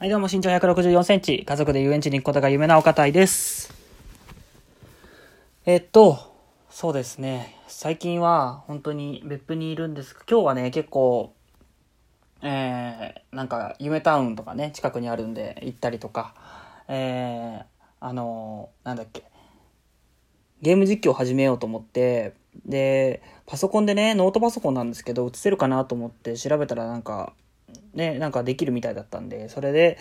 はい、どうも身長164センチ、家族で遊園地に行くことが夢なお方いです。えっと、そうですね。最近は本当に別府にいるんです今日はね、結構、えー、なんか、夢タウンとかね、近くにあるんで行ったりとか、えー、あのなんだっけ、ゲーム実況を始めようと思って、で、パソコンでね、ノートパソコンなんですけど、映せるかなと思って調べたらなんか、ね、なんかできるみたいだったんで、それで、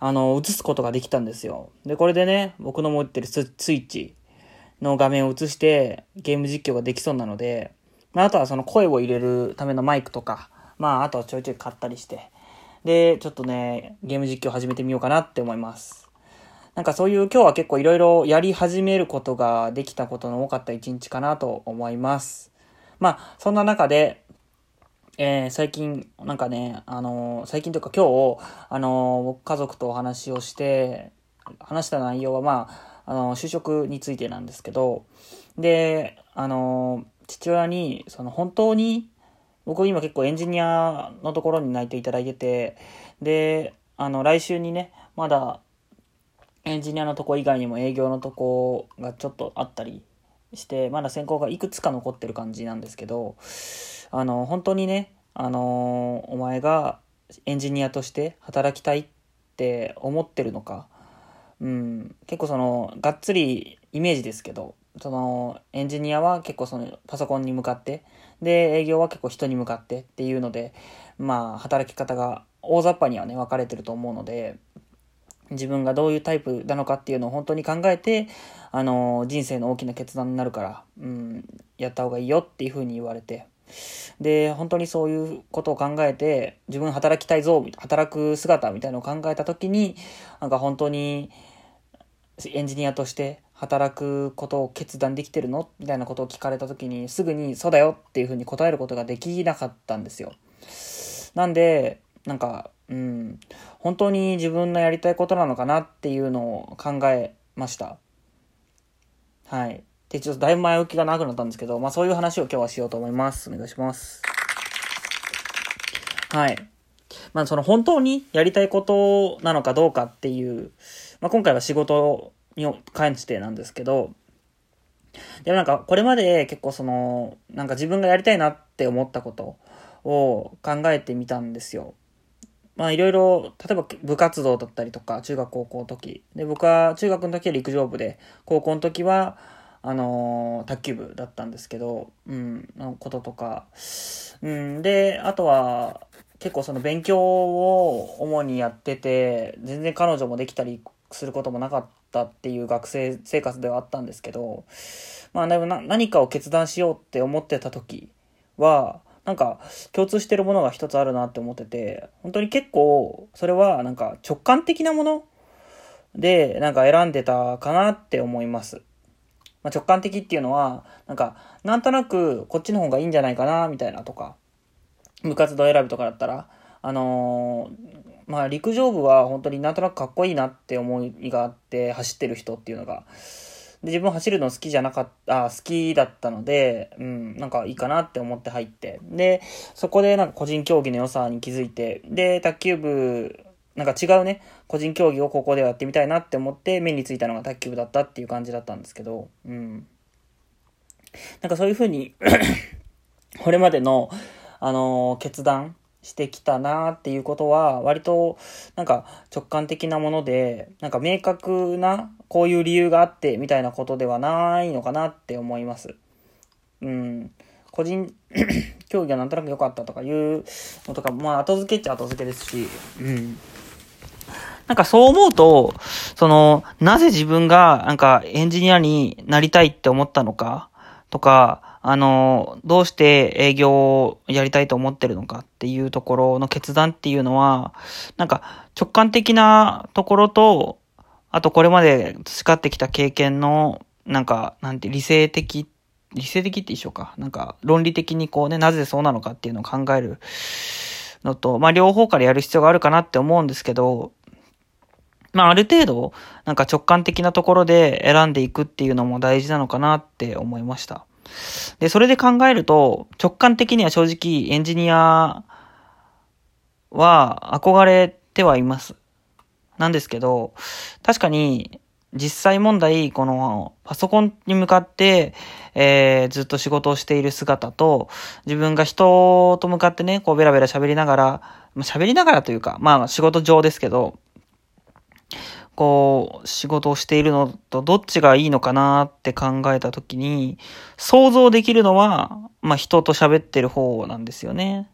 あの、映すことができたんですよ。で、これでね、僕の持ってるスイッチの画面を映して、ゲーム実況ができそうなので、まあ、あとはその声を入れるためのマイクとか、まあ、あとはちょいちょい買ったりして、で、ちょっとね、ゲーム実況始めてみようかなって思います。なんかそういう今日は結構いろいろやり始めることができたことの多かった一日かなと思います。まあ、そんな中で、えー最近、なんかね、あのー最近というか今日、あのー僕家族とお話をして、話した内容はまあ、あの就職についてなんですけど、で、あの父親に、その本当に、僕今結構エンジニアのところに内定いただいてて、で、あの、来週にね、まだ、エンジニアのとこ以外にも営業のとこがちょっとあったりして、まだ選考がいくつか残ってる感じなんですけど、あの、本当にね、あのお前がエンジニアとして働きたいって思ってるのか、うん、結構その、がっつりイメージですけど、その、エンジニアは結構その、パソコンに向かって、で、営業は結構人に向かってっていうので、まあ、働き方が大雑把にはね、分かれてると思うので、自分がどういうタイプなのかっていうのを本当に考えて、あの、人生の大きな決断になるから、うん、やった方がいいよっていうふうに言われて、で、本当にそういうことを考えて、自分働きたいぞ、働く姿みたいなのを考えた時に、なんか本当にエンジニアとして働くことを決断できてるのみたいなことを聞かれた時に、すぐにそうだよっていうふうに答えることができなかったんですよ。なんで、なんか、うん、本当に自分のやりたいことなのかなっていうのを考えました。はい。で、ちょっとだいぶ前置きが長くなったんですけど、まあそういう話を今日はしようと思います。お願いします。はい。まあその本当にやりたいことなのかどうかっていう、まあ今回は仕事に関してなんですけど、でもなんかこれまで結構その、なんか自分がやりたいなって思ったことを考えてみたんですよ。まあいろいろ、例えば部活動だったりとか、中学高校の時。で、僕は中学の時は陸上部で、高校の時は、あのー卓球部だったんですけど、うん、のこととか。うん、で、あとは、結構その勉強を主にやってて、全然彼女もできたりすることもなかったっていう学生生活ではあったんですけど、まあでもな何かを決断しようって思ってた時は、なんか共通してるものが一つあるなって思ってて、本当に結構それはなんか直感的なものでなんか選んでたかなって思います。まあ、直感的っていうのは、なんかなんとなくこっちの方がいいんじゃないかなみたいなとか、部活動選びとかだったら、あのーまあ陸上部は本当になんとなくかっこいいなって思いがあって走ってる人っていうのが。で、自分走るの好きじゃなかった、好きだったので、うん、なんかいいかなって思って入って。で、そこでなんか個人競技の良さに気づいて、で、卓球部、なんか違うね、個人競技を高校ではやってみたいなって思って目についたのが卓球部だったっていう感じだったんですけど、うん。なんかそういうふうに、これまでの、あのー決断してきたなっていうことは、割と、なんか直感的なもので、なんか明確な、こういう理由があって、みたいなことではないのかなって思います。うん。個人競技がなんとなく良かったとかいうのとか、まあ後付けっちゃ後付けですし、うん。なんかそう思うと、その、なぜ自分がなんかエンジニアになりたいって思ったのかとか、あの、どうして営業をやりたいと思ってるのかっていうところの決断っていうのは、なんか直感的なところと、あとこれまで培ってきた経験の、なんか、なんて理性的、理性的って一緒か。なんか論理的にこうね、なぜそうなのかっていうのを考えるのと、まあ両方からやる必要があるかなって思うんですけど、まあある程度、なんか直感的なところで選んでいくっていうのも大事なのかなって思いました。で、それで考えると、直感的には正直エンジニアは憧れてはいます。なんですけど、確かに、実際問題、このパソコンに向かって、えー、ずっと仕事をしている姿と、自分が人と向かってね、こうベラベラ喋りながら、喋りながらというか、まあ仕事上ですけど、こう、仕事をしているのとどっちがいいのかなって考えたときに、想像できるのは、まあ人と喋ってる方なんですよね。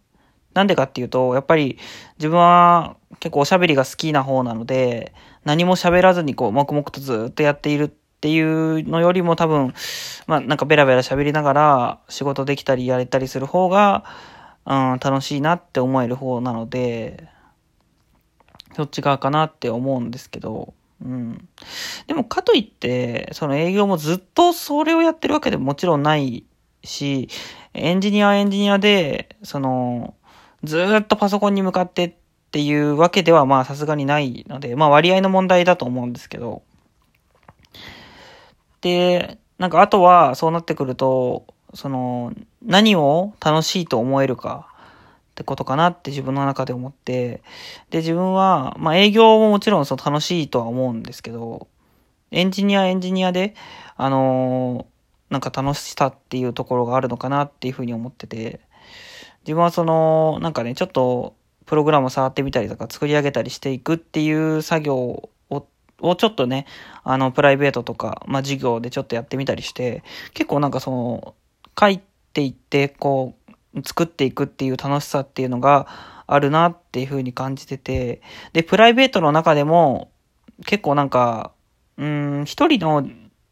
なんでかっていうと、やっぱり自分は結構おしゃべりが好きな方なので、何も喋らずにこう、黙々とずっとやっているっていうのよりも多分、まあなんかベラベラ喋りながら仕事できたりやれたりする方が、うん、楽しいなって思える方なので、そっち側かなって思うんですけど、うん。でもかといって、その営業もずっとそれをやってるわけでももちろんないし、エンジニアエンジニアで、その、ずっとパソコンに向かってっていうわけではまあさすがにないので、まあ割合の問題だと思うんですけど。で、なんかあとはそうなってくると、その、何を楽しいと思えるかってことかなって自分の中で思って、で、自分は、まあ営業ももちろんその楽しいとは思うんですけど、エンジニアエンジニアで、あのー、なんか楽しさっていうところがあるのかなっていうふうに思ってて、自分はその、なんかね、ちょっと、プログラム触ってみたりとか作り上げたりしていくっていう作業を、をちょっとね、あの、プライベートとか、まあ、授業でちょっとやってみたりして、結構なんかその、書いていって、こう、作っていくっていう楽しさっていうのがあるなっていうふうに感じてて、で、プライベートの中でも、結構なんか、うん、一人の、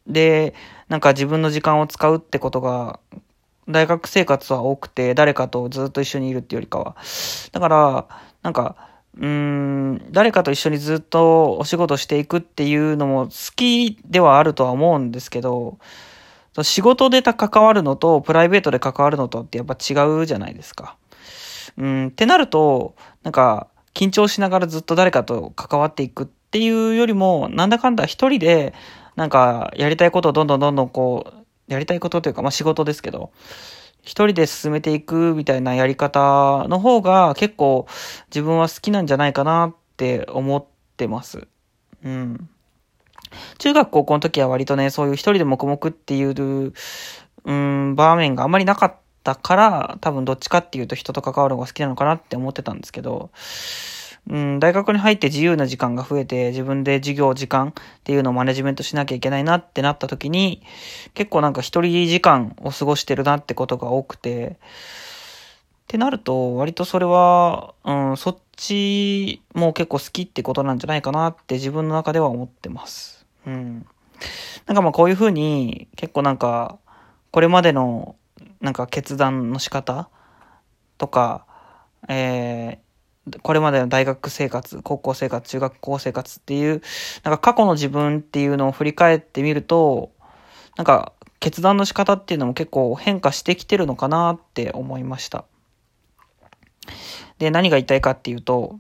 で、なんか自分の時間を使うってことが大学生活は多くて、誰かとずっと一緒にいるっていうよりかは。だから、なんか、うん、誰かと一緒にずっとお仕事していくっていうのも好きではあるとは思うんですけど、仕事で関わるのとプライベートで関わるのとってやっぱ違うじゃないですか。うん、ってなると、なんか、緊張しながらずっと誰かと関わっていくっていうよりも、なんだかんだ一人で、なんか、やりたいことをどんどんどんどんこう、やりたいことというか、まあ仕事ですけど、一人で進めていくみたいなやり方の方が結構自分は好きなんじゃないかなって思ってます。うん。中学高校の時は割とね、そういう一人で黙々っていう、うん、場面があんまりなかったから、多分どっちかっていうと人と関わるのが好きなのかなって思ってたんですけど、うん、大学に入って自由な時間が増えて、自分で授業時間っていうのをマネジメントしなきゃいけないなってなった時に、結構なんか一人時間を過ごしてるなってことが多くて、ってなると、割とそれは、うん、そっちも結構好きってことなんじゃないかなって自分の中では思ってます。うん。なんかまあこういうふうに、結構なんか、これまでの、なんか決断の仕方とか、えー、これまでの大学生活、高校生活、中学校生活っていう、なんか過去の自分っていうのを振り返ってみると、なんか決断の仕方っていうのも結構変化してきてるのかなって思いました。で、何が言いたいかっていうと、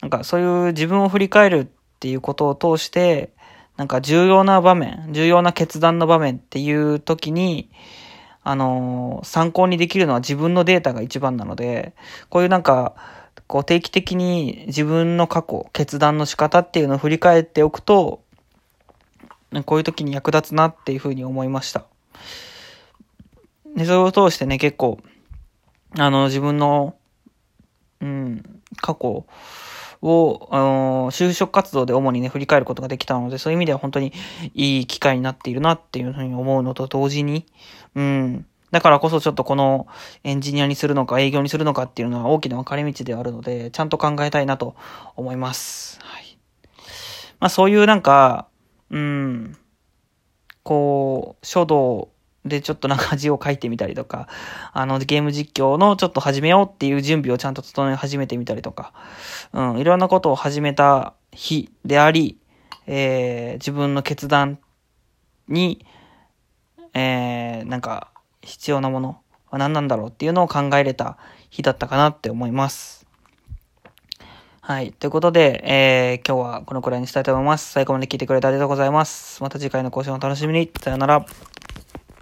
なんかそういう自分を振り返るっていうことを通して、なんか重要な場面、重要な決断の場面っていう時に、あのー、参考にできるのは自分のデータが一番なので、こういうなんか、こう定期的に自分の過去、決断の仕方っていうのを振り返っておくと、こういう時に役立つなっていうふうに思いました。で、それを通してね、結構、あの、自分の、うん、過去を、あの、就職活動で主にね、振り返ることができたので、そういう意味では本当にいい機会になっているなっていうふうに思うのと同時に、うん、だからこそちょっとこのエンジニアにするのか営業にするのかっていうのは大きな分かれ道ではあるので、ちゃんと考えたいなと思います。はい。まあそういうなんか、うん、こう、書道でちょっとなんか字を書いてみたりとか、あの、ゲーム実況のちょっと始めようっていう準備をちゃんと整え始めてみたりとか、うん、いろんなことを始めた日であり、えー、自分の決断に、えー、なんか、必要なものは何なんだろうっていうのを考えれた日だったかなって思います。はい。ということで、えー、今日はこのくらいにしたいと思います。最後まで聞いてくれてありがとうございます。また次回の更新を楽しみに。さよなら。